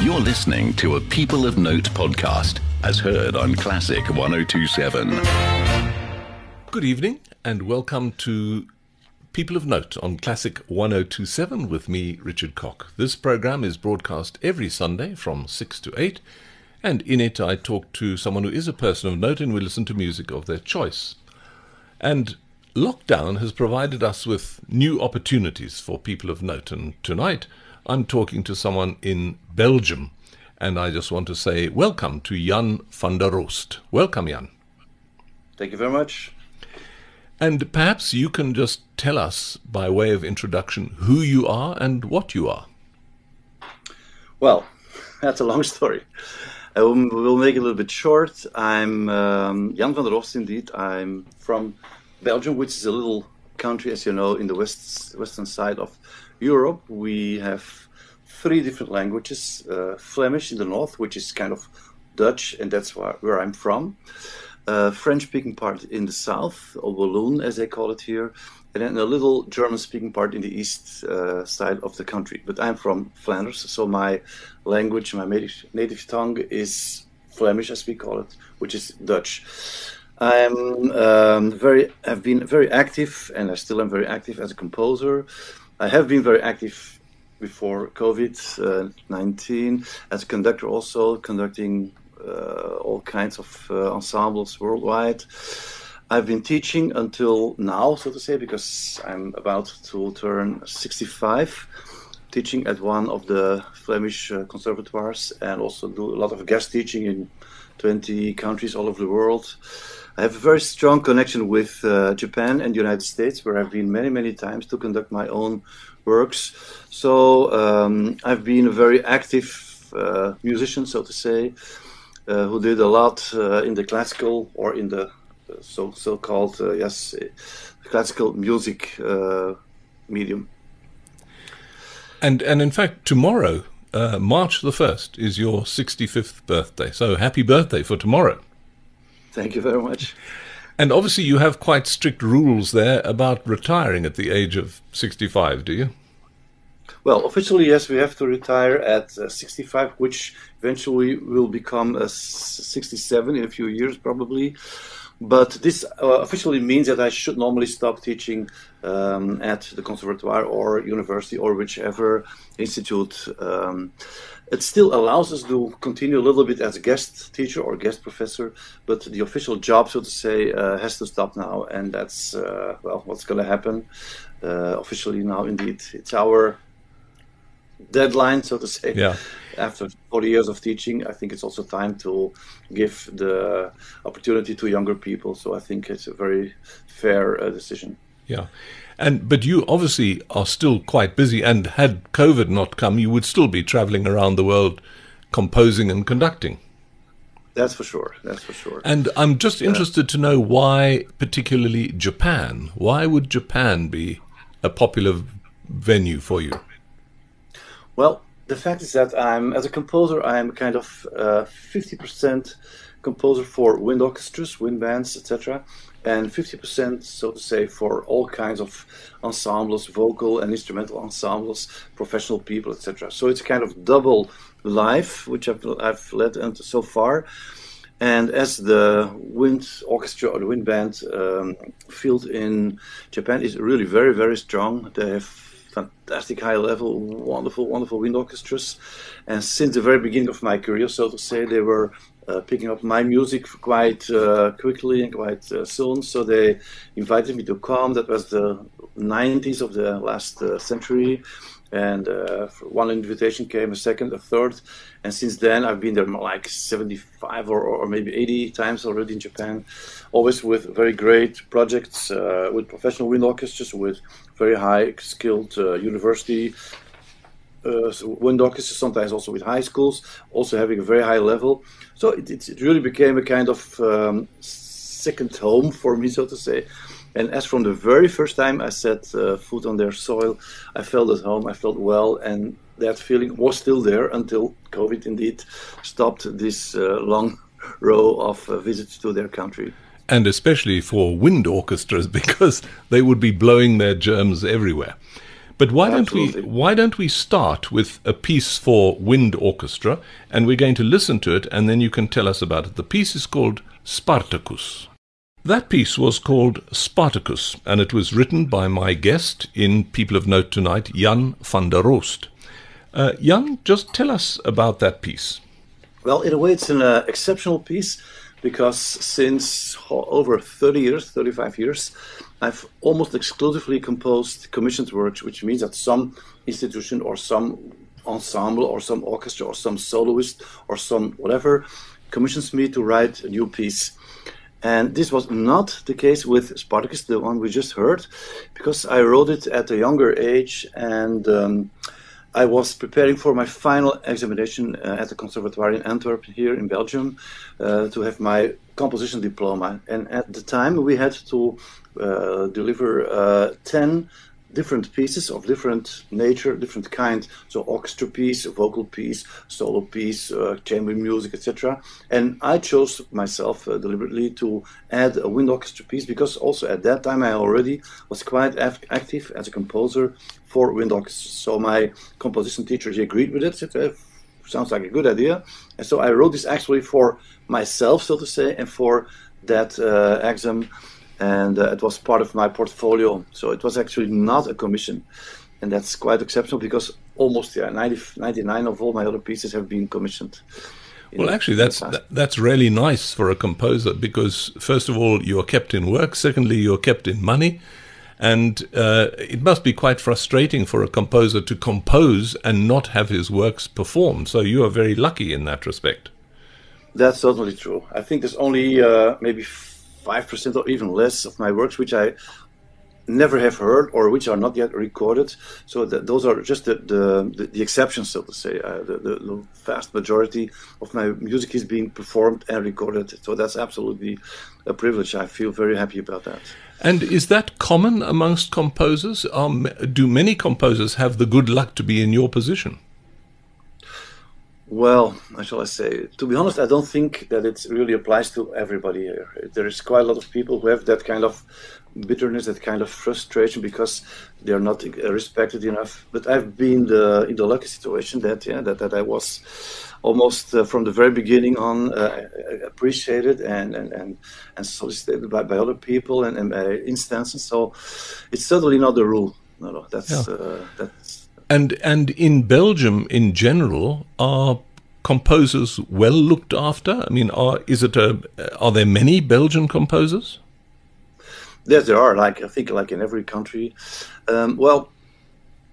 You're listening to a People of Note podcast, as heard on Classic 1027. Good evening and welcome to People of Note on Classic 1027 with me, Richard Cock. This program is broadcast every Sunday from 6 to 8, and in it I talk to someone who is a person of note and we listen to music of their choice. And lockdown has provided us with new opportunities for people of note, and tonight I'm talking to someone in Belgium, and I just want to say welcome to Jan van der Roost. Welcome, Jan. Thank you very much. And perhaps you can just tell us, by way of introduction, who you are and what you are. Well, that's a long story. I will, we'll make it a little bit short. I'm um, Jan van der Roost, indeed. I'm from Belgium, which is a little country, as you know, in the west, western side of Europe. We have three different languages uh, Flemish in the north, which is kind of Dutch, and that's where, I'm from. Uh, French speaking part in the south, or Walloon as they call it here, and then a little German speaking part in the east uh, side of the country. But I'm from Flanders, so my language, my native, native tongue is Flemish, as we call it, which is Dutch. I'm um, very, have been very active, and I still am very active as a composer. I have been very active before COVID uh, 19 as a conductor, also conducting uh, all kinds of uh, ensembles worldwide. I've been teaching until now, so to say, because I'm about to turn 65, teaching at one of the Flemish uh, conservatoires and also do a lot of guest teaching in 20 countries all over the world. I have a very strong connection with uh, Japan and the United States, where I've been many, many times to conduct my own works. So um, I've been a very active uh, musician, so to say, uh, who did a lot uh, in the classical or in the so so-called uh, yes classical music uh, medium. And and in fact, tomorrow, March the first, is your sixty-fifth birthday. So happy birthday for tomorrow. Thank you very much. And obviously, you have quite strict rules there about retiring at the age of 65, do you? Well, officially, yes, we have to retire at uh, 65, which eventually will become uh, 67 in a few years, probably. But this uh, officially means that I should normally stop teaching um, at the conservatoire or university or whichever institute. Um, it still allows us to continue a little bit as a guest teacher or guest professor, but the official job, so to say, uh, has to stop now, and that's uh, well, what's going to happen uh, officially now. Indeed, it's our deadline, so to say. Yeah. After 40 years of teaching, I think it's also time to give the opportunity to younger people. So I think it's a very fair uh, decision. Yeah. And but you obviously are still quite busy and had COVID not come, you would still be traveling around the world composing and conducting. That's for sure. That's for sure. And I'm just interested to know why particularly Japan. Why would Japan be a popular venue for you? Well, the fact is that I'm, as a composer, I'm kind of uh, 50% composer for wind orchestras, wind bands, etc., and 50%, so to say, for all kinds of ensembles, vocal and instrumental ensembles, professional people, etc. So it's kind of double life, which I've, I've led into so far. And as the wind orchestra or the wind band um, field in Japan is really very, very strong, they have fantastic high level, wonderful, wonderful wind orchestras. And since the very beginning of my career, so to say, they were uh, picking up my music quite uh, quickly and quite uh, soon. So they invited me to come. That was the 90s of the last uh, century. And uh, one invitation came, a second, a third. And since then, I've been there like 75 or, or maybe 80 times already in Japan, always with very great projects, with professional wind orchestras, with very high skilled university uh, wind orchestras, sometimes also with high schools, also having a very high level. So it, it really became a kind of um, second home for me, so to say. And as from the very first time I set uh, foot on their soil, I felt at home, I felt well, and that feeling was still there until COVID indeed stopped this uh, long row of uh, visits to their country and especially for wind orchestras because they would be blowing their germs everywhere. But why Absolutely. don't we why don't we start with a piece for wind orchestra, and we're going to listen to it, and then you can tell us about it. The piece is called Spartacus. That piece was called Spartacus, and it was written by my guest in People of Note tonight, Jan van der Roost. Uh, Jan, just tell us about that piece. Well, in a way, it's an uh, exceptional piece because since over 30 years, 35 years, I've almost exclusively composed commissioned works, which means that some institution or some ensemble or some orchestra or some soloist or some whatever commissions me to write a new piece. And this was not the case with Spartacus, the one we just heard, because I wrote it at a younger age and um, I was preparing for my final examination uh, at the Conservatoire in Antwerp here in Belgium uh, to have my composition diploma. And at the time, we had to deliver uh, 10 different pieces of different nature, different kind. So orchestra piece, vocal piece, solo piece, uh, chamber music, etc. And I chose myself uh, deliberately to add a wind orchestra piece because also at that time I already was quite active as a composer for wind orchestra. So my composition teacher he agreed with it. it sounds like a good idea. And so I wrote this actually for myself, so to say, and for that uh, exam and uh, it was part of my portfolio. So it was actually not a commission, and that's quite exceptional because almost yeah, 90, 99 of all my other pieces have been commissioned. Well, actually, that's that, that's really nice for a composer because first of all, you're kept in work. Secondly, you're kept in money. And uh, it must be quite frustrating for a composer to compose and not have his works performed. So you are very lucky in that respect. That's certainly true. I think there's only uh, maybe 5% or even less of my works which I never have heard or which are not yet recorded. So those are just the, the, the exceptions, so to say. Uh, the, the, the, vast majority of my music is being performed and recorded. So that's absolutely a privilege. I feel very happy about that. And is that common amongst composers? Um, do many composers have the good luck to be in your position? Well, how shall I say? To be honest, I don't think that it really applies to everybody here. There is quite a lot of people who have that kind of bitterness, that kind of frustration because they are not respected enough. But I've been the, in the lucky situation that yeah, that, that I was almost uh, from the very beginning on uh, appreciated and and and, and solicited by, by other people and, and by instances. So it's certainly not the rule. No, no, that's yeah. uh, that's and and in Belgium in general, are composers well looked after? I mean, are is it a are there many Belgian composers? Yes, there are. Like I think, like in every country. Um, well,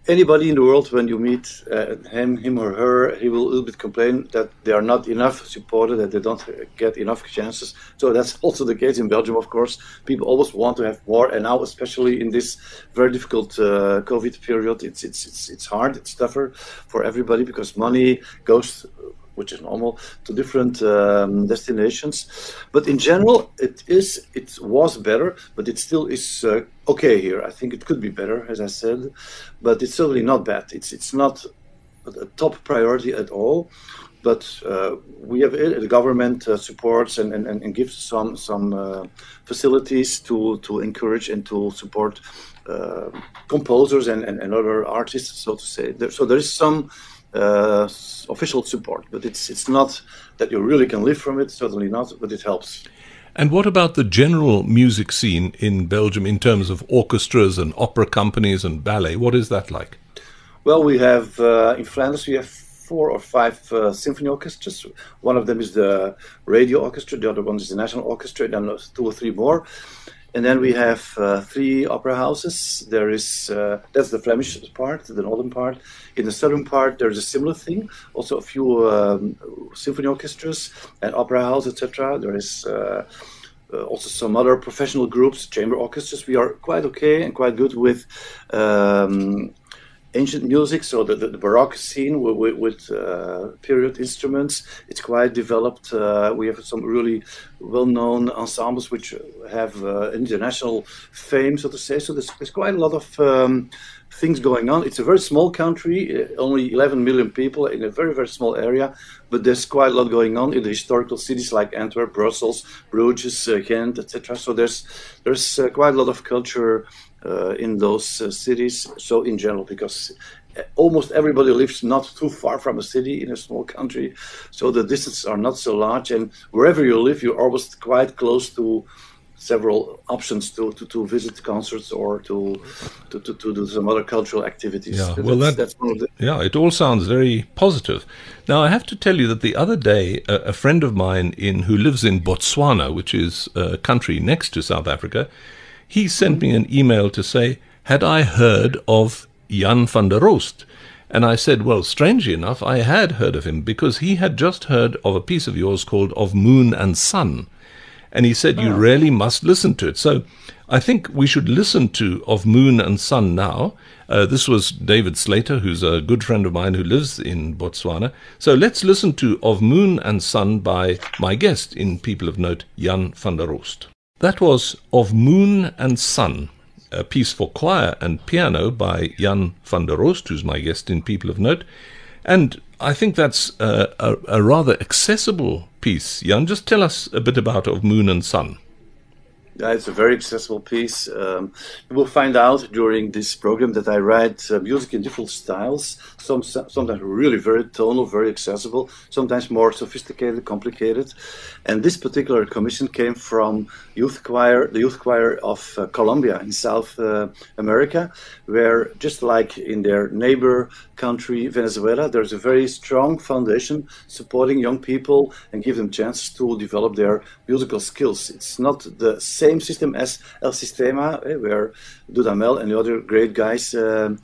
anybody in the world, when you meet uh, him, him or her, he will a little bit complain that they are not enough supported, that they don't get enough chances. So that's also the case in Belgium, of course. People always want to have more, and now, especially in this very difficult uh, COVID period, it's it's it's it's hard, it's tougher for everybody because money goes which is normal, to different um, destinations. But in general, it is it was better, but it still is uh, okay here. I think it could be better, as I said, but it's certainly not bad. It's it's not a top priority at all. But uh, we have uh, the government uh, supports and, and, and gives some some uh, facilities to to encourage and to support uh, composers and, and, and other artists, so to say. There, so there is some uh, official support, but it's it's not that you really can live from it. Certainly not, but it helps. And what about the general music scene in Belgium in terms of orchestras and opera companies and ballet? What is that like? Well, we have uh, in Flanders we have four or five uh, symphony orchestras. One of them is the radio orchestra. The other one is the national orchestra. And then two or three more. And then we have uh, three opera houses. There is uh, that's the Flemish part, the northern part. In the southern part, there's a similar thing. Also, a few um, symphony orchestras and opera house, etc. There is uh, uh, also some other professional groups, chamber orchestras. We are quite okay and quite good with um, ancient music, so the, the, the Baroque scene with, with, with uh, period instruments, it's quite developed. Uh, we have some really well-known ensembles which have uh, international fame, so to say. So there's, there's quite a lot of um, things going on. It's a very small country, uh, only 11 million people in a very, very small area, but there's quite a lot going on in the historical cities like Antwerp, Brussels, Bruges, uh, Ghent, etc. So there's there's uh, quite a lot of culture in those uh, cities. So in general, because almost everybody lives not too far from a city in a small country, so the distances are not so large, and wherever you live, you're almost quite close to several options to, to, to visit concerts or to, to, to, to do some other cultural activities. Yeah, well, that, the... yeah, it all sounds very positive. Now, I have to tell you that the other day, a, a, friend of mine in who lives in Botswana, which is a country next to South Africa, he sent me an email to say, had I heard of Jan van der Roost? And I said, well, strangely enough, I had heard of him because he had just heard of a piece of yours called Of Moon and Sun and he said, You oh. really must listen to it. So I think we should listen to Of Moon and Sun now. Uh, this was David Slater, who's a good friend of mine who lives in Botswana. So let's listen to Of Moon and Sun by my guest in People of Note, Jan van der Roost. That was Of Moon and Sun, a piece for choir and piano by Jan van der Roost, who's my guest in People of Note. And I think that's a, a, a, rather accessible piece. Jan, just tell us a bit about Of Moon and Sun. Yeah, it's a very accessible piece. Um, you will find out during this program that I write uh, music in different styles. Some sometimes really very tonal, very accessible. Sometimes more sophisticated, complicated. And this particular commission came from youth choir, the youth choir of uh, Colombia in South uh, America, where just like in their neighbor country Venezuela, there's a very strong foundation supporting young people and give them chances to develop their musical skills. It's not the same same system as El Sistema, eh, where Dudamel and the other great guys uh,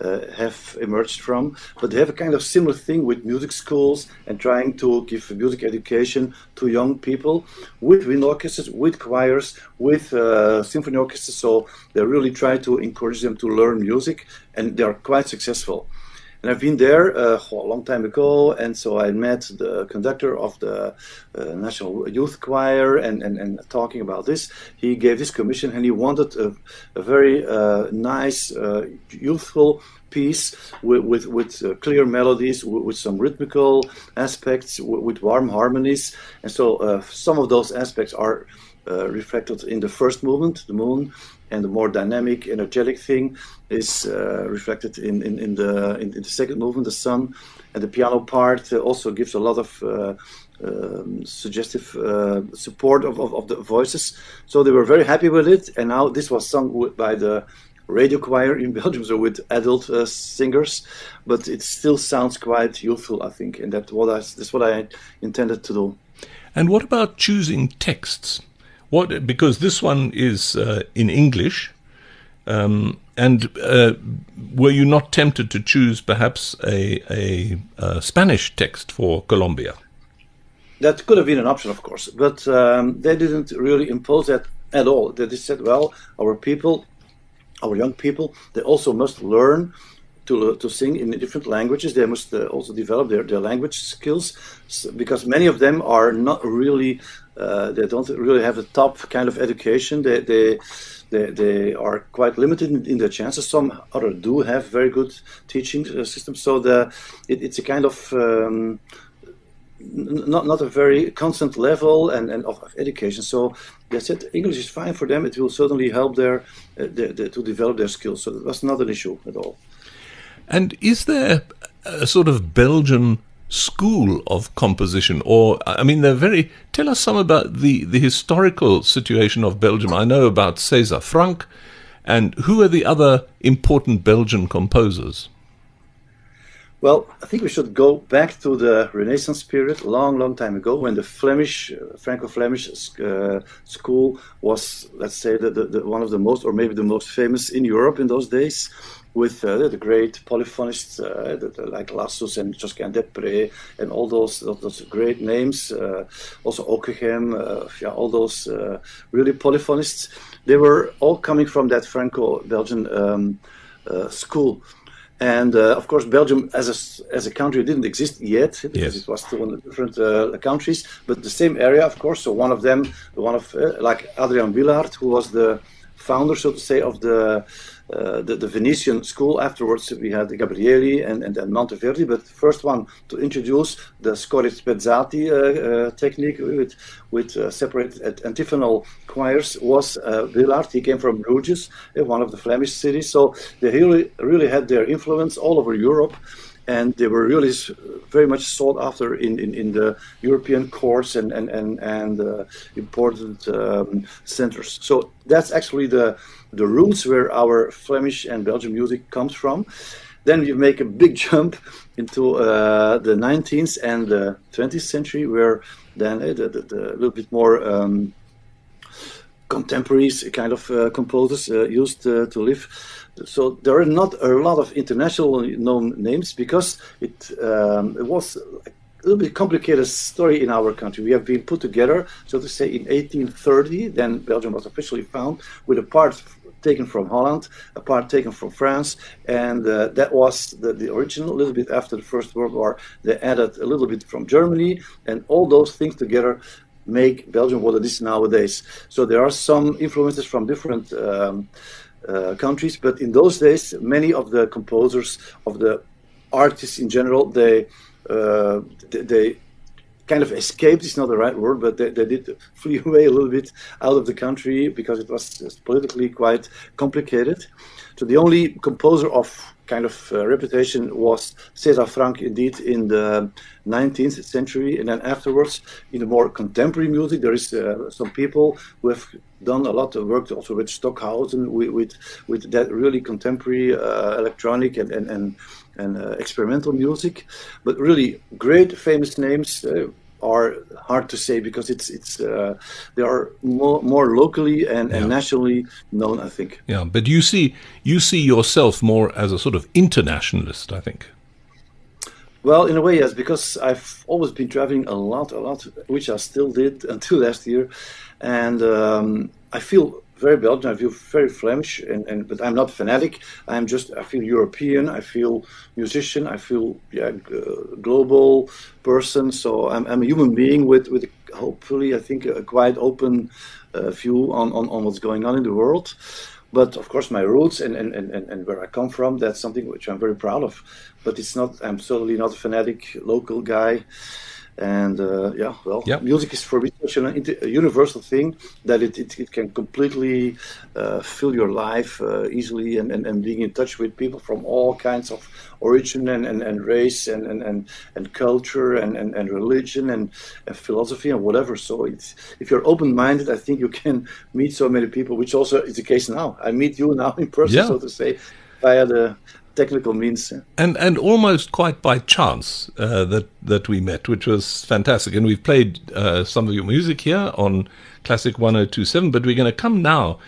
uh, have emerged from. But they have a kind of similar thing with music schools and trying to give music education to young people with wind orchestras, with choirs, with uh, symphony orchestras. So they really try to encourage them to learn music, and they are quite successful. And I've been there uh, a long time ago, and so I met the conductor of the uh, National Youth Choir and, and, and talking about this. He gave this commission and he wanted a, a very uh, nice, uh, youthful piece with, with, with uh, clear melodies, with, with, some rhythmical aspects, with, with warm harmonies. And so uh, some of those aspects are reflected in the first movement, the moon, and the more dynamic, energetic thing is uh, reflected in, in, in the in, in, the second movement, the sun, and the piano part uh, also gives a lot of uh, um, suggestive uh, support of, of, of, the voices. So they were very happy with it, and now this was sung by the radio choir in Belgium, so with adult uh, singers, but it still sounds quite youthful, I think, and that what I, that's what I intended to do. And what about choosing texts? What because this one is uh, in English, um, and uh, were you not tempted to choose perhaps a, a, a, Spanish text for Colombia? That could have been an option, of course, but um, they didn't really impose that at all. They just said, well, our people, our young people, they also must learn to, to sing in different languages. They must uh, also develop their, their language skills because many of them are not really uh, they don't really have the top kind of education. They they they, they are quite limited in, in their chances. Some other do have very good teaching uh, systems. So the it, it's a kind of um, not not a very constant level and, and of, education. So they said English is fine for them. It will certainly help their, uh, their, their to develop their skills. So that's not an issue at all. And is there a sort of Belgian school of composition or i mean they're very tell us some about the the historical situation of belgium. I know about césar franck and who are the other important belgian composers? Well i think we should go back to the renaissance period long long time ago when the flemish uh, franco-flemish uh, school was let's say the, the, the, one of the most or maybe the most famous in europe in those days with uh, the great polyphonists uh, the, the, like Lassus and Josquin des Prez and all those those great names, uh, also Ockeghem, uh, yeah, all those uh, really polyphonists. They were all coming from that Franco-Belgian um, uh, school. And of course, Belgium as a, as a country didn't exist yet because yes. it was still in different countries, but the same area, of course. So one of them, one of like Adrian Willaert, who was the founder, so to say, of the uh, the, the, Venetian school. Afterwards, we had Gabrieli and, and, and, Monteverdi, but the first one to introduce the cori spezzati uh, uh, technique with, with uh, separated antiphonal choirs was uh, Willaert. He came from Bruges, uh, one of the Flemish cities. So they really, really had their influence all over Europe and they were really very much sought after in, in, in the European courts and and and, and uh, important um, centers. So that's actually the the roots where our Flemish and Belgian music comes from. Then you make a big jump into uh, the 19th and the 20th century, where then uh, the, the, the, a little bit more um, contemporary kind of uh, composers uh, used uh, to live so there are not a lot of international known names because it, um, it was a little bit complicated story in our country. We have been put together, so to say, in 1830. Then Belgium was officially found with a part taken from Holland, a part taken from France, and uh, that was the, the, original. A little bit after the First World War, they added a little bit from Germany, and all those things together make Belgium what it is nowadays. So there are some influences from different. Um, uh, countries. But in those days, many of the composers, of the artists in general, they uh, they kind of escaped is not the right word, but they, they did flee away a little bit out of the country because it was politically quite complicated. So the only composer of kind of uh, reputation was César Franck, indeed, in the 19th century. And then afterwards, in the more contemporary music, there is uh, some people who have done a lot of work also with Stockhausen, with, with, with that really contemporary uh, electronic and, and, and, and uh, experimental music. But really great famous names uh, are hard to say because it's it's uh, they are more more locally and, yeah. and, nationally known. I think. Yeah, but you see you see yourself more as a sort of internationalist. I think. Well, in a way, yes, because I've always been traveling a lot, a lot, which I still did until last year, and um, I feel very Belgian. I feel very Flemish, and, and but I'm not fanatic. I'm just I feel European. I feel musician. I feel yeah, global person. So I'm, I'm a human being with with hopefully I think a quite open uh, view on, on on what's going on in the world. But of course, my roots and, and, and, and where I come from, that's something which I'm very proud of. But it's not. I'm certainly not a fanatic local guy. And uh, yeah, well, yep. music is for me such an, a universal thing that it, it, it can completely uh, fill your life uh, easily and, and, and being in touch with people from all kinds of origin and, and, and race and, and, and, and culture and, and, and religion and, and philosophy and whatever. So it's, if you're open minded, I think you can meet so many people, which also is the case now. I meet you now in person, yeah. so to say, via the technical means. And and almost quite by chance uh, that that we met, which was fantastic. And we've played uh, some of your music here on Classic 1027, but we're going to come now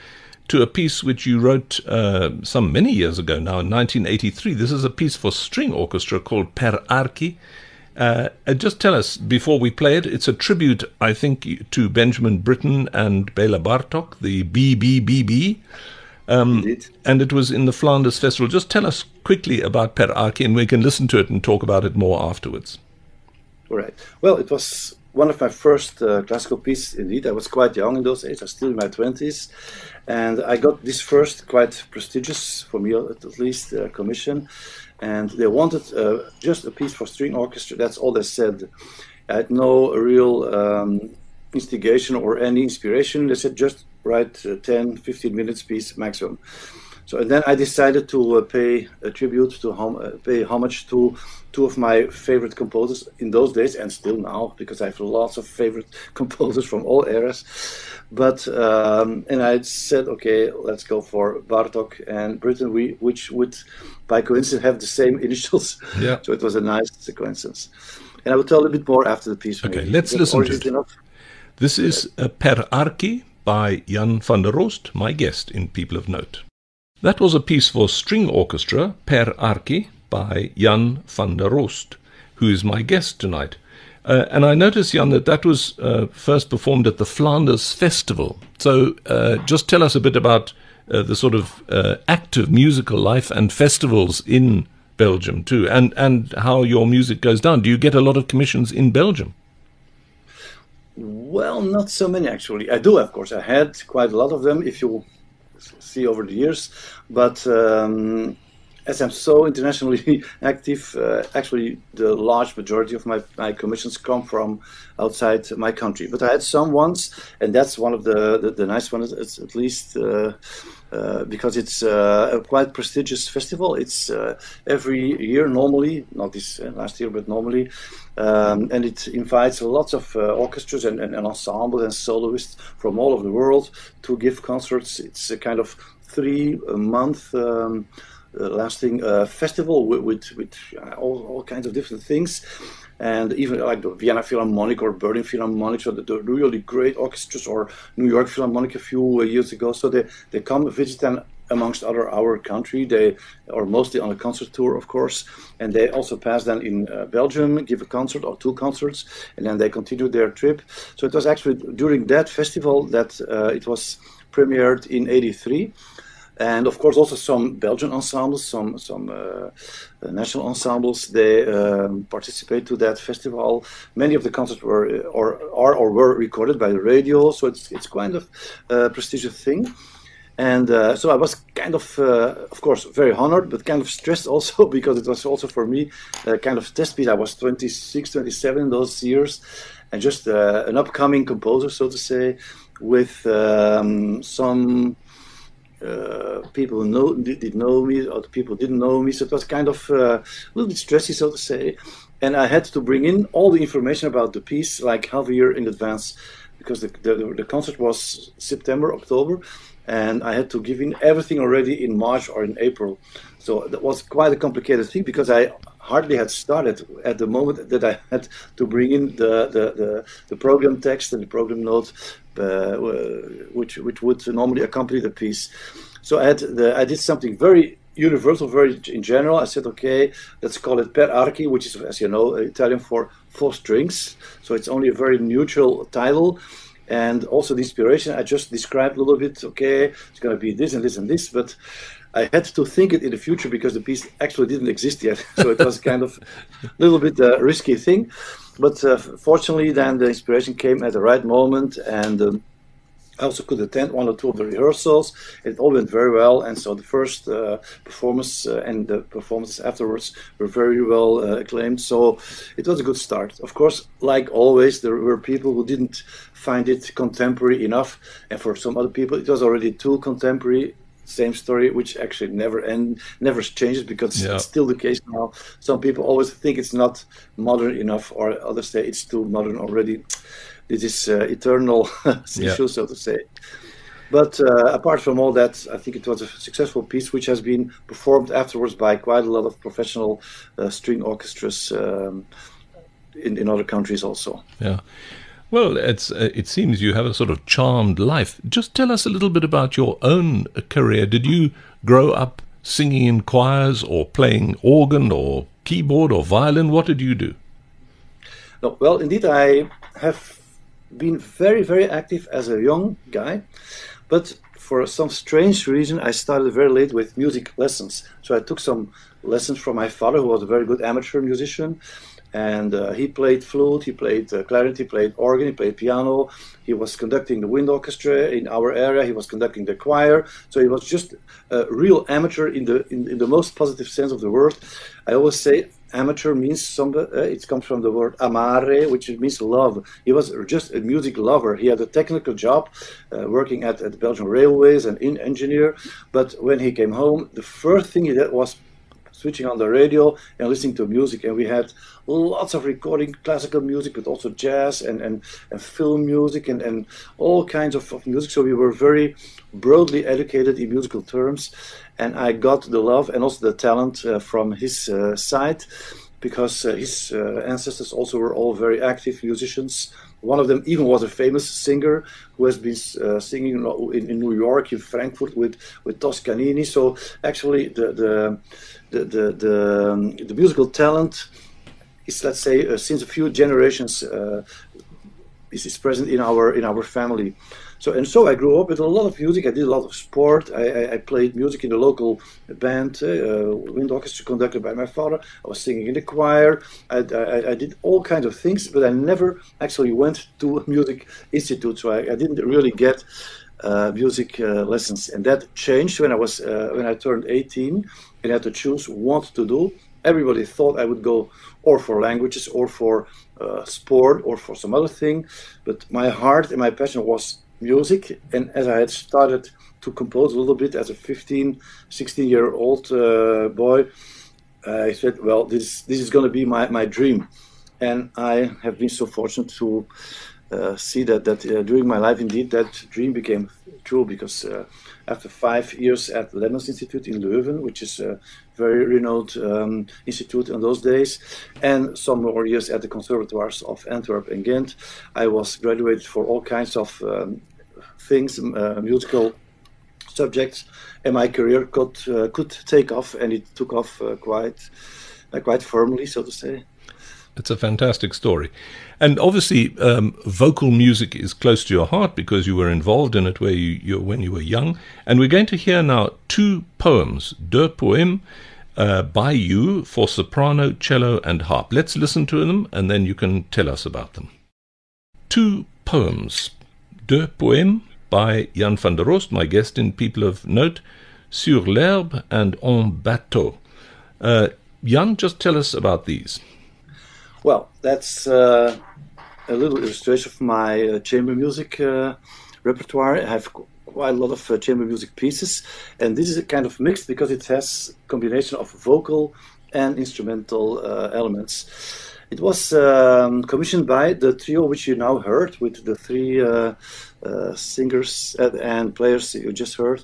to a piece which you wrote uh, some many years ago now, in 1983. This is a piece for string orchestra called Per Archi. Uh, just tell us before we play it. It's a tribute, I think, to Benjamin Britten and Bela Bartok, the BBBB. Um, and it was in the Flanders Festival. Just tell us quickly about Per Archi, and we can listen to it and talk about it more afterwards. All right. Well, it was one of my first uh, classical pieces, indeed. I was quite young in those days. I was still in my 20s. And I got this first quite prestigious, for me at least, uh, commission. And they wanted uh, just a piece for string orchestra. That's all they said. I had no real um, instigation or any inspiration. They said just write uh, 10, 15 minutes piece maximum. So and then I decided to uh, pay a tribute to hom- uh, pay homage to two of my favorite composers in those days and still now because I have lots of favorite composers from all eras. But um, and I said, okay, let's go for Bartok and Britten, we, which would by coincidence have the same initials. Yeah. so it was a nice coincidence. And I will tell a bit more after the piece. Okay, maybe. let's listen to it. Enough. This is uh, Per Archi by Jan van der Roost, my guest in People of Note. That was a piece for string orchestra, Per Archi, by Jan van der Roost, who is my guest tonight. Uh, and I noticed, Jan, that that was uh, first performed at the Flanders Festival. So uh, just tell us a bit about uh, the sort of uh, active musical life and festivals in Belgium, too, and, and how your music goes down. Do you get a lot of commissions in Belgium? Well, not so many actually. I do, of course. I had quite a lot of them. If you see over the years. But um, as I'm so internationally active, uh, actually the large majority of my, my commissions come from outside my country. But I had some ones, and that's one of the, the, the nice ones, it's at least uh, uh, because it's uh, a quite prestigious festival. It's uh, every year normally, not this uh, last year, but normally. Um, and it invites lots of orchestras and, and, and ensembles and soloists from all over the world to give concerts. It's a kind of three month um, uh, lasting uh, festival with with, with uh, all, all kinds of different things and even like the Vienna Philharmonic or Berlin Philharmonic, so the, the, really great orchestras, or New York Philharmonic a few years ago. So they, they come visit and amongst other our country. They are mostly on a concert tour, of course, and they also pass then in uh, Belgium, give a concert or two concerts, and then they continue their trip. So it was actually during that festival that uh, it was premiered in '83 and of course also some Belgian ensembles, some some uh, uh, national ensembles. They um, participate to that festival. Many of the concerts were uh, or are or were recorded by the radio, so it's it's kind of a prestigious thing. And uh, so I was kind of, uh, of course, very honored, but kind of stressed also because it was also for me a kind of test piece. I was 26, 27 those years, and just uh, an upcoming composer, so to say, with um, some uh, people who know, did, know me, other people didn't know me. So it was kind of uh, a little bit stressy, so to say. And I had to bring in all the information about the piece like half a year in advance because the, the, the concert was September, October, and I had to give in everything already in March or in April. So that was quite a complicated thing because I hardly had started at the moment that I had to bring in the, the, the, the program text and the program notes uh, which which would normally accompany the piece. So I had the, I did something very universal, very in general. I said, okay, let's call it per archi, which is, as you know, Italian for four strings. So it's only a very neutral title. And also the inspiration, I just described a little bit, okay, it's going to be this and this and this, but I had to think it in the future because the piece actually didn't exist yet. So it was kind of a little bit a uh, risky thing. But uh, fortunately, then the inspiration came at the right moment, and um, I also could attend one or two of the rehearsals. It all went very well, and so the first uh, performance uh, and the performances afterwards were very well uh, acclaimed. So it was a good start. Of course, like always, there were people who didn't find it contemporary enough, and for some other people, it was already too contemporary same story, which actually never end, never changes because yeah. it's still the case now. Some people always think it's not modern enough, or others say it's too modern already. This is uh, eternal issue, yeah. so to say. But uh, apart from all that, I think it was a successful piece, which has been performed afterwards by quite a lot of professional uh, string orchestras um, in, in other countries also. Yeah. Well, it's, uh, it seems you have a sort of charmed life. Just tell us a little bit about your own career. Did you grow up singing in choirs or playing organ or keyboard or violin? What did you do? No, well, indeed, I have been very, very active as a young guy, but for some strange reason, I started very late with music lessons. So I took some lessons from my father, who was a very good amateur musician and uh, he played flute, he played uh, clarinet, he played organ, he played piano. He was conducting the wind orchestra in our area. He was conducting the choir. So he was just a real amateur in the in, in the most positive sense of the word. I always say amateur means somebody. Uh, it comes from the word amare, which means love. He was just a music lover. He had a technical job, uh, working at, at Belgian railways and in engineer. But when he came home, the first thing he did was switching on the radio and listening to music. And we had lots of recording classical music, but also jazz and, and, and film music and, and all kinds of, of music. So we were very broadly educated in musical terms. And I got the love and also the talent uh, from his uh, side because uh, his uh, ancestors also were all very active musicians. One of them even was a famous singer who has been uh, singing in, in, New York, in Frankfurt with, with Toscanini. So actually, the the the the, the, um, the musical talent is let's say uh, since a few generations uh, is, is present in our in our family. So and so I grew up with a lot of music. I did a lot of sport. I, I, I played music in the local band, uh, wind orchestra conducted by my father. I was singing in the choir. I, I, did all kinds of things, but I never actually went to a music institute. So I, didn't really get uh, music uh, lessons, and that changed when I was uh, when I turned 18 and had to choose what to do. Everybody thought I would go or for languages or for uh, sport or for some other thing, but my heart and my passion was music. And as I had started to compose a little bit as a 15, 16 year old uh, boy, I said, well, this this is going to be my, my dream. And I have been so fortunate to uh, see that that uh, during my life, indeed, that dream became true because uh, after five years at the Lemmens Institute in Leuven, which is a very renowned um, institute in those days, and some more years at the conservatoires of Antwerp and Ghent, I was graduated for all kinds of um, things, uh, musical subjects, and my career could uh, could take off, and it took off uh, quite quite firmly, so to say. It's a fantastic story. And obviously, um, vocal music is close to your heart because you were involved in it where you, you, when you were young. And we're going to hear now two poems, deux poèmes, uh, by you for soprano, cello, and harp. Let's listen to them and then you can tell us about them. Two poems, deux poèmes by Jan van der Roost, my guest in People of Note, Sur l'herbe and En bateau. Uh, Jan, just tell us about these. Well, that's uh, a little illustration of my uh, chamber music uh, repertoire. I have quite a lot of uh, chamber music pieces, and this is a kind of mix because it has combination of vocal and instrumental uh, elements. It was um, commissioned by the trio which you now heard with the three uh, singers and players you just heard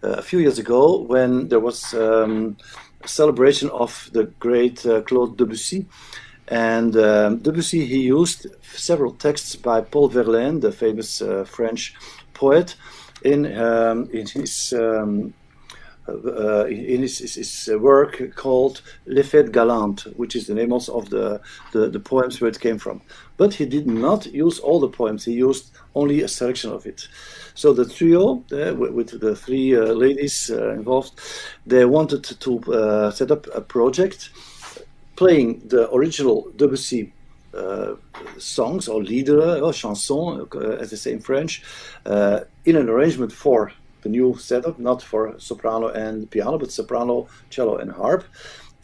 a few years ago when there was um, a celebration of the great Claude Debussy. And um, Debussy, he used several texts by Paul Verlaine, the famous uh, French poet, in, um, in his um, uh, in his, his, work called Les Fêtes Galantes, which is the name also of the, the, the, poems where it came from. But he did not use all the poems, he used only a selection of it. So the trio, uh, with, with, the three uh, ladies uh, involved, they wanted to uh, set up a project playing the original Debussy uh, songs or lieder or chansons, uh, as they say in French, uh, in an arrangement for the new setup, not for soprano and piano, but soprano, cello, and harp,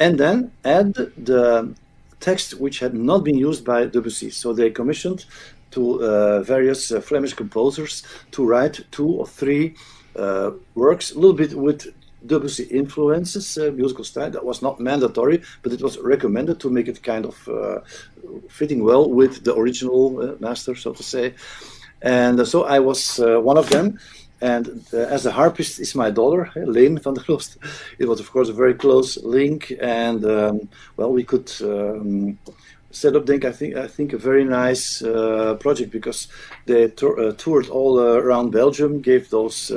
and then add the text which had not been used by Debussy. So they commissioned to uh, various uh, Flemish composers to write two or three uh, works, a little bit with Debussy influences uh, musical style. That was not mandatory, but it was recommended to make it kind of uh, fitting well with the original uh, master, so to say. And so I was one of them. And uh, as the harpist is my daughter, Leen van der Roost. It was, of course, a very close link. And um, well, we could um, set up, think, I think, I think a very nice project because they toured all around Belgium, gave those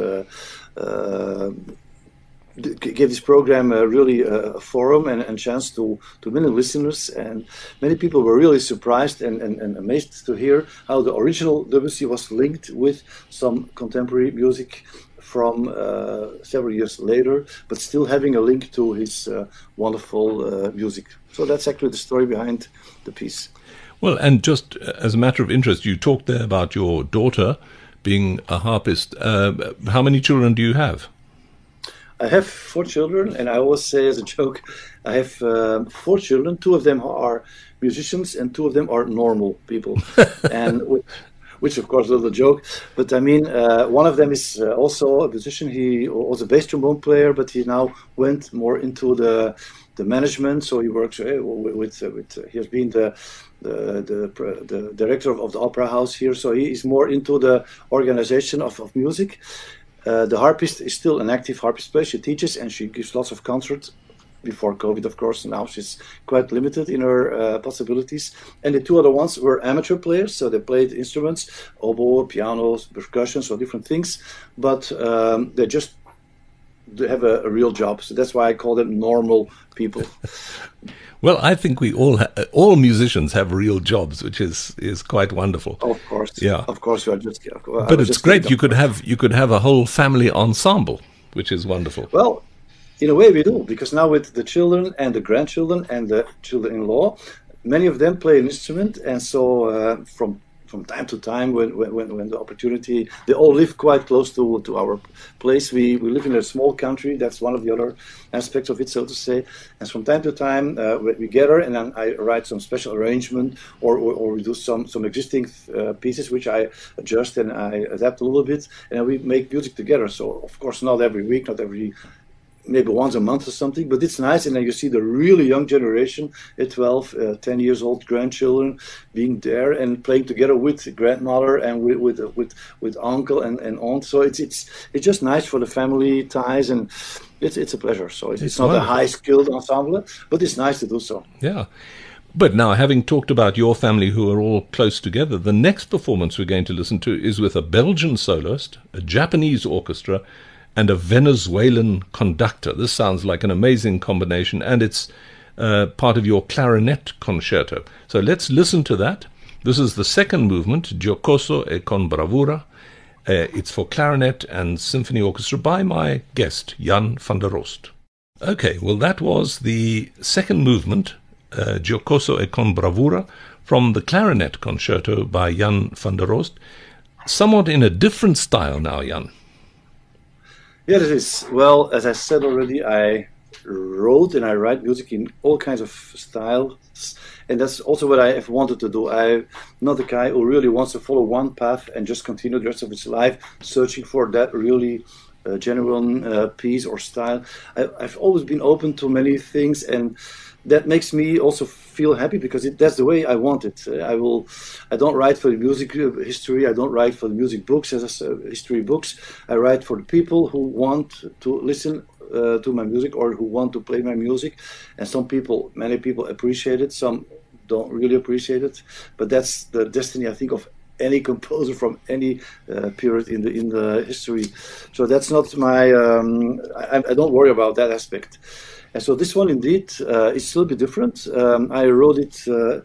gave this program a really a forum and a chance to, to many listeners and many people were really surprised and, and, and amazed to hear how the original Debussy was linked with some contemporary music from uh, several years later, but still having a link to his uh, wonderful uh, music. So that's actually the story behind the piece. Well, and just as a matter of interest, you talked there about your daughter being a harpist. Uh, how many children do you have? I have four children, and I always say as a joke, I have um, four children. Two of them are musicians, and two of them are normal people, and which, of course, is a little joke. But I mean, uh, one of them is uh, also a musician. He was a bass trombone player, but he now went more into the the management. So he works uh, with, with, uh, with uh, he has been the the, the, the director of, of, the opera house here. So he is more into the organization of, of music. Uh, the harpist is still an active harpist player. She teaches and she gives lots of concerts before COVID, of course. Now she's quite limited in her uh, possibilities. And the two other ones were amateur players, so they played instruments, oboe, pianos, percussion, so different things. But um, they just have a, a, real job. So that's why I call them normal people. well, I think we all ha- all musicians have real jobs, which is is quite wonderful. Of course, yeah, of course, we are just. but it's great. You could have you could have a whole family ensemble, which is wonderful. Well, in a way, we do because now with the children and the grandchildren and the children-in-law, many of them play an instrument, and so uh, from from time to time when, when, when the opportunity. They all live quite close to, to our place. We, we live in a small country. That's one of the other aspects of it, so to say. And from time to time uh, we gather, and then I write some special arrangement, or, or, or we do some some existing uh, pieces which I adjust and I adapt a little bit, and we make music together. So of course not every week, not every maybe once a month or something, but it's nice. And then you see the really young generation at 12, uh, 10 years old grandchildren being there and playing together with grandmother and with with with, with uncle and, and aunt. So it's it's it's just nice for the family ties and it's it's a pleasure. So it's, it's not wonderful. a high skilled ensemble, but it's nice to do so. Yeah. But now, having talked about your family who are all close together, the next performance we're going to listen to is with a Belgian soloist, a Japanese orchestra, and a Venezuelan conductor. This sounds like an amazing combination, and it's uh, part of your clarinet concerto. So let's listen to that. This is the second movement, Giocoso e con bravura. Uh, it's for clarinet and symphony orchestra by my guest, Jan van der Roost. Okay, well, that was the second movement, uh, Giocoso e con bravura, from the clarinet concerto by Jan van der Roost. Somewhat in a different style now, Jan. Yeah, it is. Well, as I said already, I wrote and I write music in all kinds of styles, and that's also what I have wanted to do. I'm not a guy who really wants to follow one path and just continue the rest of his life searching for that really uh, genuine uh, piece or style. I, I've always been open to many things and that makes me also feel happy because it, that's the way I want it. Uh, I will. I don't write for the music uh, history. I don't write for the music books as history books. I write for the people who want to listen uh, to my music or who want to play my music. And some people, many people appreciate it. Some don't really appreciate it. But that's the destiny, I think, of any composer from any uh, period in the in the history. So that's not my. Um, I, I, don't worry about that aspect. And so this one indeed uh, is a little bit different. Um, I wrote it uh,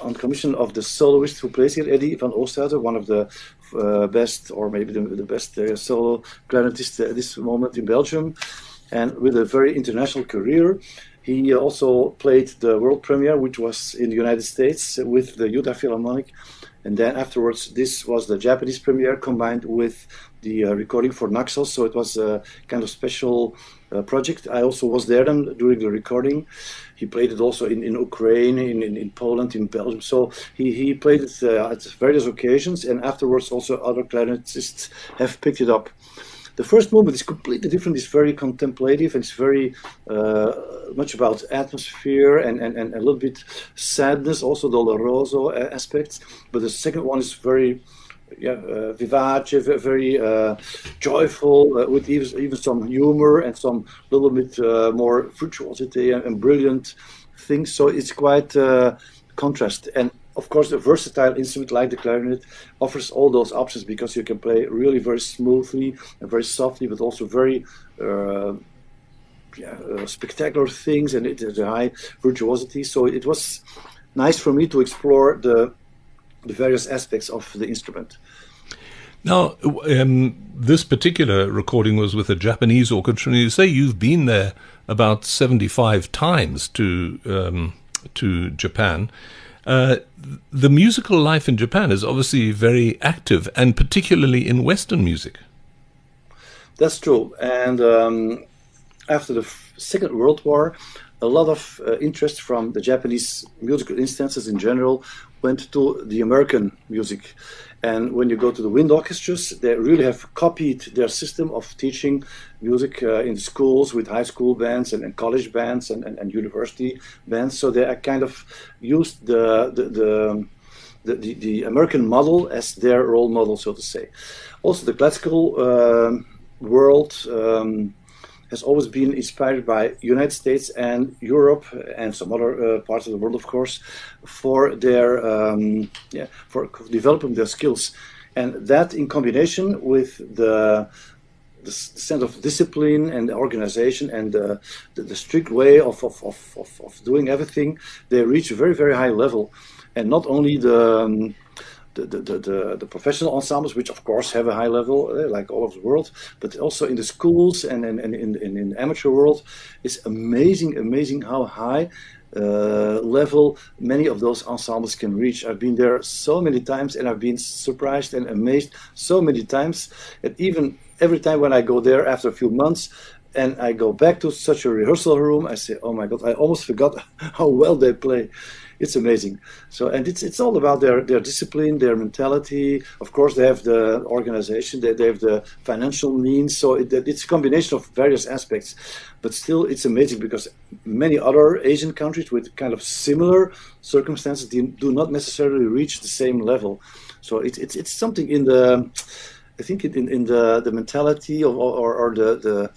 on commission of the soloist who plays here, Eddy Vanoosthuyse, one of the uh, best, or maybe the, the best uh, solo clarinetist at this moment in Belgium, and with a very international career. He also played the world premiere, which was in the United States with the Utah Philharmonic. And then afterwards, this was the Japanese premiere combined with the uh, recording for Naxos. So it was a kind of special uh, project. I also was there then during the recording. He played it also in, in Ukraine, in, in, in Poland, in Belgium. So he, he played it uh, at various occasions, and afterwards also other clarinetists have picked it up. The first movement is completely different. It's very contemplative and it's very uh, much about atmosphere and, and, and a little bit sadness, also doloroso aspects. But the second one is very yeah, uh, vivace, very uh, joyful, uh, with even, even some humor and some little bit uh, more virtuosity and, and, brilliant things. So it's quite uh, contrast. And of course, a versatile instrument like the clarinet offers all those options because you can play really very smoothly and very softly, but also very uh, yeah, spectacular things, and it has a high virtuosity. So it was nice for me to explore the the various aspects of the instrument. Now, um, this particular recording was with a Japanese orchestra. You say you've been there about seventy-five times to um, to Japan. Uh, the musical life in Japan is obviously very active, and particularly in Western music. That's true. And um, after the Second World War, a lot of uh, interest from the Japanese musical instances in general went to the American music. And when you go to the wind orchestras, they really have copied their system of teaching music uh, in schools with high school bands and, and college bands and, and, and, university bands. So they kind of used the, the, the the, the, the, American model as their role model, so to say. Also, the classical uh, world um, has always been inspired by United States and Europe and some other uh, parts of the world, of course, for their um, yeah for developing their skills, and that in combination with the the sense of discipline and organization and uh, the, the, strict way of, of, of, of, doing everything, they reach a very, very high level. And not only the, um, the, the, the, the, professional ensembles, which of course have a high level, uh, like all over the world, but also in the schools and, and, and in, in, in amateur world, it's amazing, amazing how high uh, level many of those ensembles can reach. I've been there so many times and I've been surprised and amazed so many times. And even every time when I go there after a few months, and I go back to such a rehearsal room, I say, "Oh my God! I almost forgot how well they play." It's amazing. So, and it's it's all about their their discipline, their mentality. Of course, they have the organization, they, they have the financial means. So it, it's a combination of various aspects. But still, it's amazing because many other Asian countries with kind of similar circumstances do not necessarily reach the same level. So it's it's it's something in the, I think in in the the mentality of or, or the the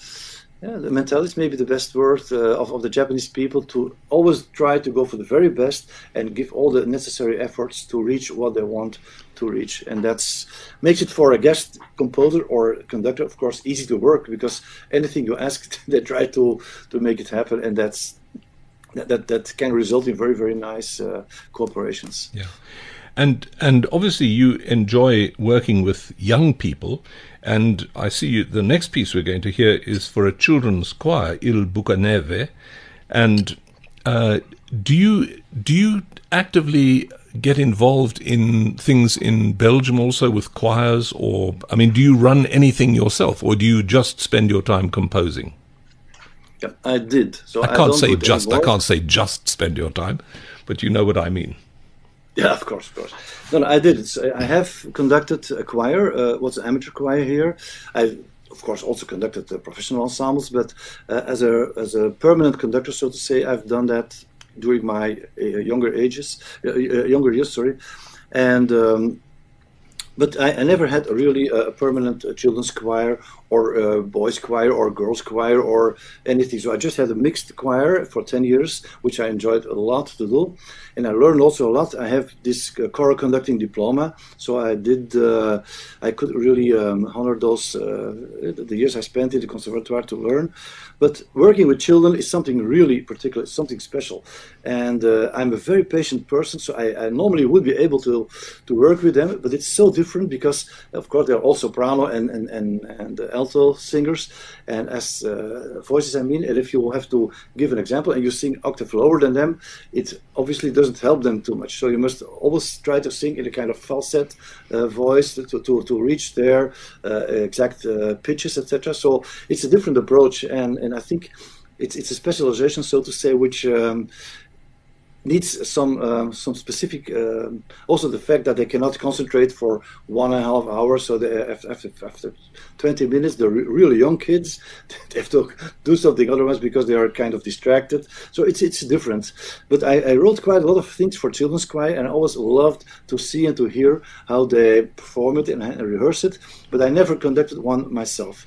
yeah, the mentality is maybe the best word uh, of, of the Japanese people to always try to go for the very best and give all the necessary efforts to reach what they want to reach. And that's makes it for a guest composer or conductor, of course, easy to work because anything you ask, they try to to make it happen, and that's that that, that can result in very very nice uh, cooperations. Yeah. And and obviously you enjoy working with young people, and I see you, the next piece we're going to hear is for a children's choir, Il Bucaneve, and uh, do you do you actively get involved in things in Belgium also with choirs, or I mean, do you run anything yourself, or do you just spend your time composing? I did. So I can't I say just. I can't say just spend your time, but you know what I mean. Yeah, of course, of course. No, no I did. I have conducted a choir. Uh, what's an amateur choir here? I, of course, also conducted the professional ensembles, but uh, as a as a permanent conductor, so to say, I've done that during my uh, younger ages, uh, uh, younger years. Sorry, and. Um, but I, I, never had a really a permanent uh, children's choir or a boys choir or girls choir or anything. So I just had a mixed choir for 10 years, which I enjoyed a lot to do. And I learned also a lot. I have this uh, choral conducting diploma. So I did, uh, I could really um, honor those, uh, the years I spent in the conservatoire to learn. But working with children is something really particular, something special. And uh, I'm a very patient person, so I, I, normally would be able to, to work with them, but it's so different because, of course, they're all soprano and, and, and, and alto singers, and as uh, voices, I mean, and if you have to give an example and you sing octave lower than them, it obviously doesn't help them too much. So you must always try to sing in a kind of falsetto uh, voice to, to, to reach their uh, exact uh, pitches, etc. So it's a different approach, and, and I think it's it's a specialization, so to say, which um, needs some um, some specific. Um, also, the fact that they cannot concentrate for one and a half hours. So they, after, after, after 20 minutes, the re- really young kids they have to do something otherwise because they are kind of distracted. So it's it's different. But I, I wrote quite a lot of things for children's choir, and I always loved to see and to hear how they perform it and, and rehearse it. But I never conducted one myself.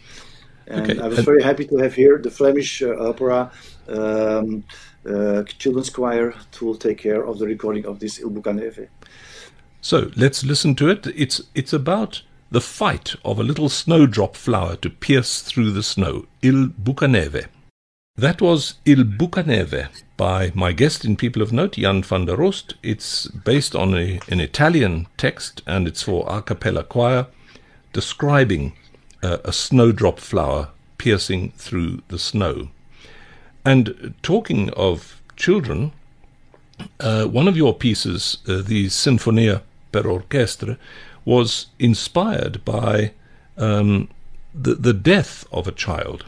And okay. I was very happy to have here the Flemish uh, opera um, uh, children's choir to take care of the recording of this Il Bucaneve. So let's listen to it. It's it's about the fight of a little snowdrop flower to pierce through the snow. Il Bucaneve. That was Il Bucaneve by my guest in People of Note, Jan van der Roost. It's based on a, an Italian text and it's for a cappella choir describing uh, a snowdrop flower piercing through the snow. And talking of children, uh, one of your pieces, uh, the Sinfonia per Orchestra, was inspired by um, the, the death of a child.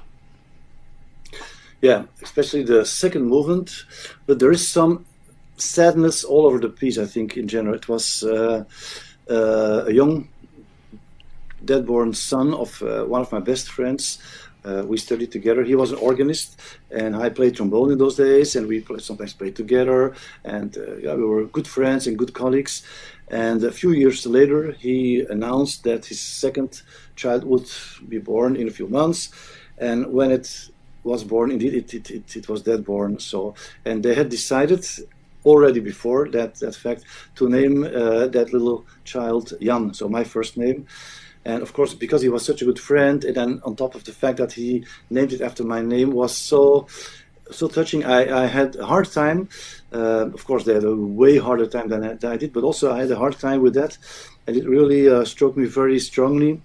Yeah, especially the second movement, but there is some sadness all over the piece. I think in general, it was uh, uh a young dead-born son of uh, one of my best friends uh, we studied together. He was an organist, and I played trombone in those days, and we sometimes played together. And uh, yeah, we were good friends and good colleagues. And a few years later, he announced that his second child would be born in a few months. And when it was born, indeed, it, it, it, it was dead born. So, and they had decided already before that that fact to name uh, that little child Jan, so my first name. And of course, because he was such a good friend, and then on top of the fact that he named it after my name was so so touching. I, I had a hard time. Uh, of course, they had a way harder time than I, than I, did, but also I had a hard time with that, and it really uh, struck me very strongly.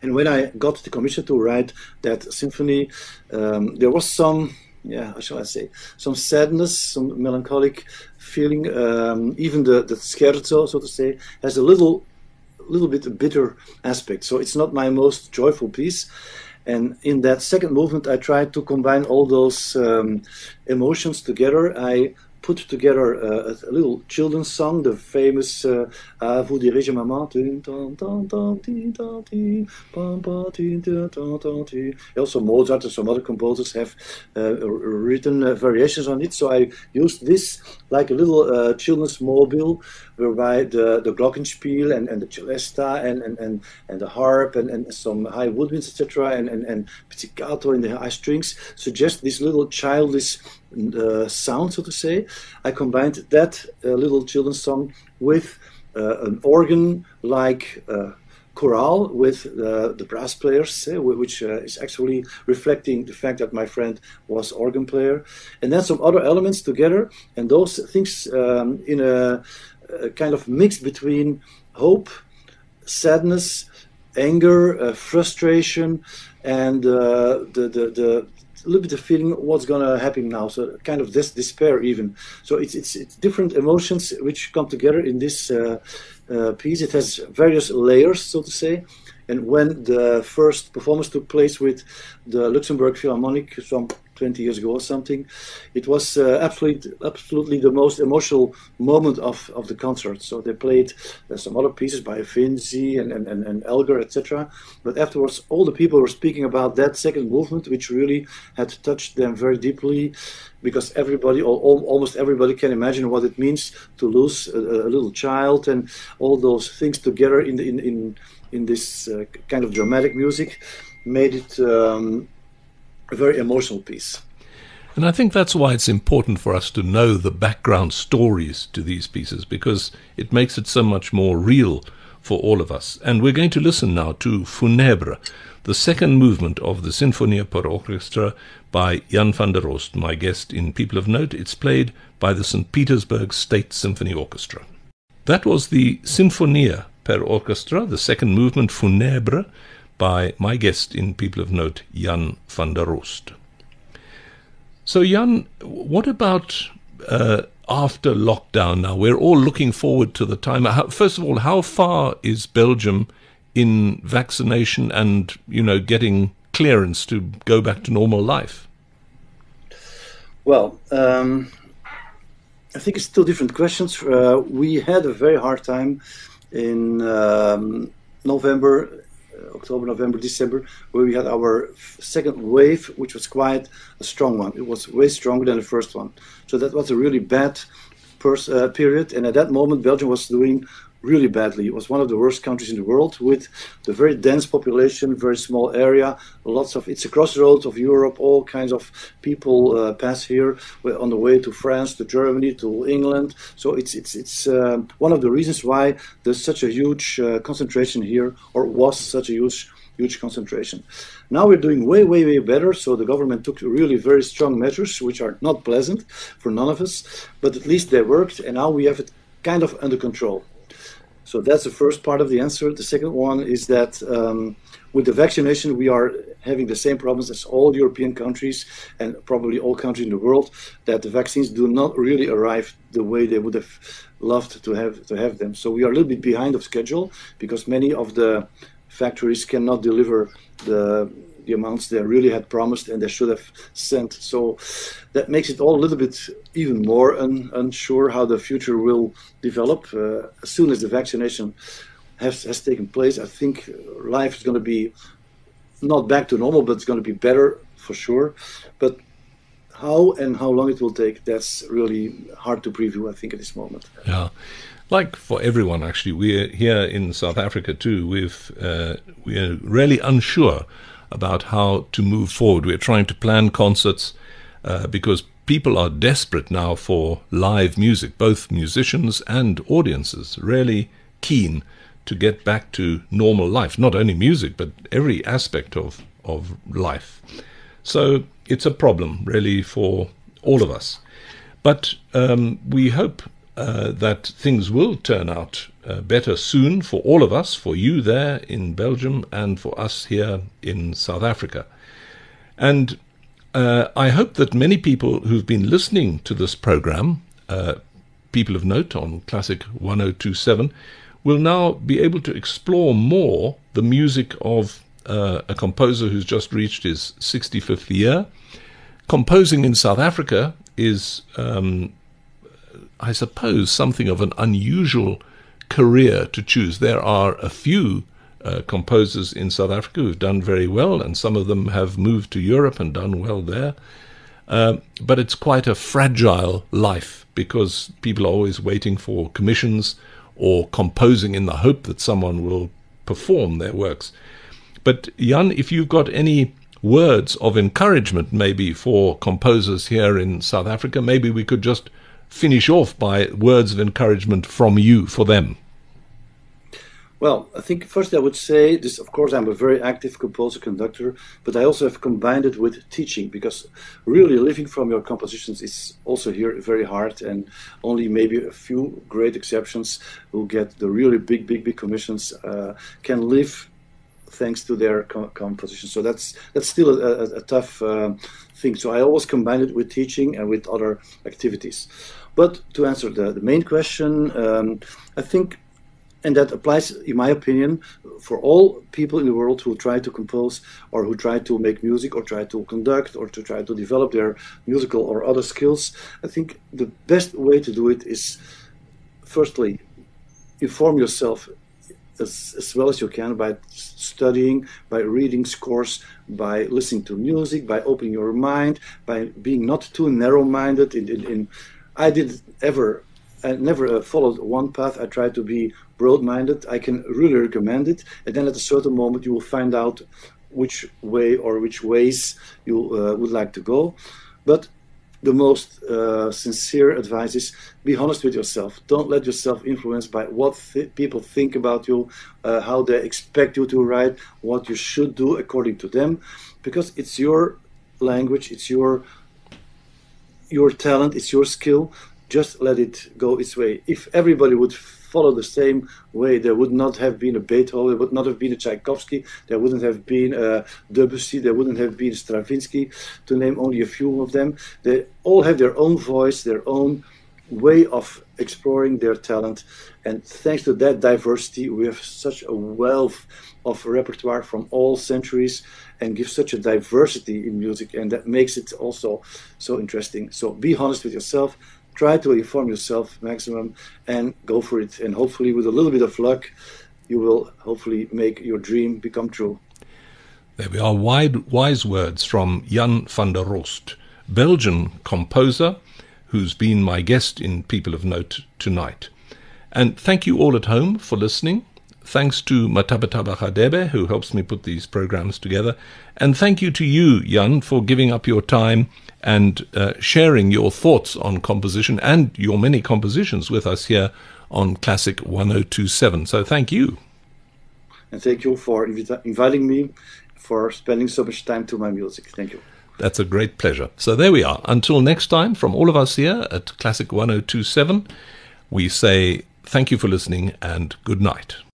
And when I got the commission to write that symphony, um, there was some yeah, how shall I say, some sadness, some melancholic feeling. Um, even the the scherzo, so to say, has a little little bit a bitter aspect. So it's not my most joyful piece. And in that second movement, I tried to combine all those um, emotions together. I put together a, a, little children's song, the famous uh, À vous diriger maman. Also, Mozart and some other composers have uh, written uh, variations on it. So I used this like a little uh, children's mobile, whereby the, the glockenspiel and, and the celesta and, and, and, and the harp and, and some high woodwinds, etc., and, and, and pizzicato in the high strings suggest this little childish uh, sound, so to say. I combined that uh, little children's song with uh, an organ-like uh, chorale with the brass players, uh, which is actually reflecting the fact that my friend was organ player, and then some other elements together, and those things um, in a, a, kind of mix between hope, sadness, anger, frustration, and the, the the a little bit of feeling what's gonna happen now. So kind of this despair even. So it's it's, it's different emotions which come together in this uh, uh, piece. It has various layers, so to say. And when the first performance took place with the Luxembourg Philharmonic some 20 years ago or something, it was uh, absolutely, absolutely the most emotional moment of, of the concert. So they played uh, some other pieces by Finzi and, and, and, and Elgar, etc. But afterwards, all the people were speaking about that second movement, which really had touched them very deeply because everybody, or almost everybody, can imagine what it means to lose a, a little child and all those things together in in, in in this uh, kind of dramatic music made it um, a very emotional piece. And I think that's why it's important for us to know the background stories to these pieces because it makes it so much more real for all of us. And we're going to listen now to Funèbre, the second movement of the Sinfonia per Orchestra by Jan van der Roost, my guest in People of Note. It's played by the St. Petersburg State Symphony Orchestra. That was the Sinfonia per orchestra, the second movement Funèbre, by my guest in People of Note, Jan van der Roost. So, Jan, what about uh, after lockdown now? We're all looking forward to the time. First of all, how far is Belgium in vaccination and, you know, getting clearance to go back to normal life? Well, um, I think it's two different questions. Uh, we had a very hard time in um, November, October, November, December, where we had our second wave, which was quite a strong one. It was way stronger than the first one. So that was a really bad uh, period. And at that moment, Belgium was doing really badly. It was one of the worst countries in the world with the very dense population, very small area, lots of. It's a crossroads of Europe. All kinds of people uh, pass here on the way to France, to Germany, to England. So it's it's it's uh, one of the reasons why there's such a huge uh, concentration here, or was such a huge huge concentration. Now we're doing way, way, way better. So the government took really very strong measures, which are not pleasant for none of us, but at least they worked, and now we have it kind of under control. So that's the first part of the answer. The second one is that um, with the vaccination, we are having the same problems as all European countries and probably all countries in the world. That the vaccines do not really arrive the way they would have loved to have to have them. So we are a little bit behind of schedule because many of the factories cannot deliver the the amounts they really had promised and they should have sent. So that makes it all a little bit even more un- unsure how the future will develop. Uh, as soon as the vaccination has, has taken place, I think life is going to be not back to normal, but it's going to be better for sure. But how and how long it will take, that's really hard to preview, I think, at this moment. Yeah like for everyone actually we're here in south africa too we've uh, we're really unsure about how to move forward. We're trying to plan concerts uh, because people are desperate now for live music, both musicians and audiences, really keen to get back to normal life, not only music, but every aspect of, of life. So it's a problem, really, for all of us. But um, we hope uh, that things will turn out uh, better soon for all of us, for you there in Belgium and for us here in South Africa. And uh, I hope that many people who've been listening to this program, uh, people of note on Classic 1027, will now be able to explore more the music of uh, a composer who's just reached his 65th year. Composing in South Africa is, um, I suppose, something of an unusual career to choose. There are a few uh, composers in South Africa who've done very well, and some of them have moved to Europe and done well there. Uh, but it's quite a fragile life because people are always waiting for commissions or composing in the hope that someone will perform their works. But Jan, if you've got any words of encouragement maybe for composers here in South Africa, maybe we could just finish off by words of encouragement from you for them. Well, I think first I would say this. Of course, I'm a very active composer conductor, but I also have combined it with teaching because really living from your compositions is also here very hard, and only maybe a few great exceptions who get the really big, big, big commissions uh, can live thanks to their co- composition. So that's that's still a, a, a tough uh, thing. So I always combine it with teaching and with other activities. But to answer the, the main question, um, I think and that applies, in my opinion, for all people in the world who try to compose or who try to make music or try to conduct or to try to develop their musical or other skills. I think the best way to do it is, firstly, inform yourself as, as well as you can by studying, by reading scores, by listening to music, by opening your mind, by being not too narrow-minded. In, in, in I did ever I never uh, followed one path. I tried to be broad-minded. I can really recommend it. And then at a certain moment, you will find out which way or which ways you uh, would like to go. But the most uh, sincere advice is be honest with yourself. Don't let yourself influence by what th- people think about you, uh, how they expect you to write, what you should do according to them, because it's your language, it's your your talent, it's your skill just let it go its way. If everybody would follow the same way, there would not have been a Beethoven, there would not have been a Tchaikovsky, there wouldn't have been a Debussy, there wouldn't have been Stravinsky, to name only a few of them. They all have their own voice, their own way of exploring their talent. And thanks to that diversity, we have such a wealth of repertoire from all centuries and give such a diversity in music. And that makes it also so interesting. So be honest with yourself try to inform yourself maximum and go for it. And hopefully, with a little bit of luck, you will hopefully make your dream become true. There we are, wide, wise words from Jan van der Roost, Belgian composer who's been my guest in People of Note tonight. And thank you all at home for listening. Thanks to Matabataba Hadebe, who helps me put these programs together. And thank you to you, Jan, for giving up your time and uh, sharing your thoughts on composition and your many compositions with us here on Classic 1027. So thank you. And thank you for invi- inviting me, for spending so much time to my music. Thank you. That's a great pleasure. So there we are. Until next time, from all of us here at Classic 1027, we say thank you for listening and good night.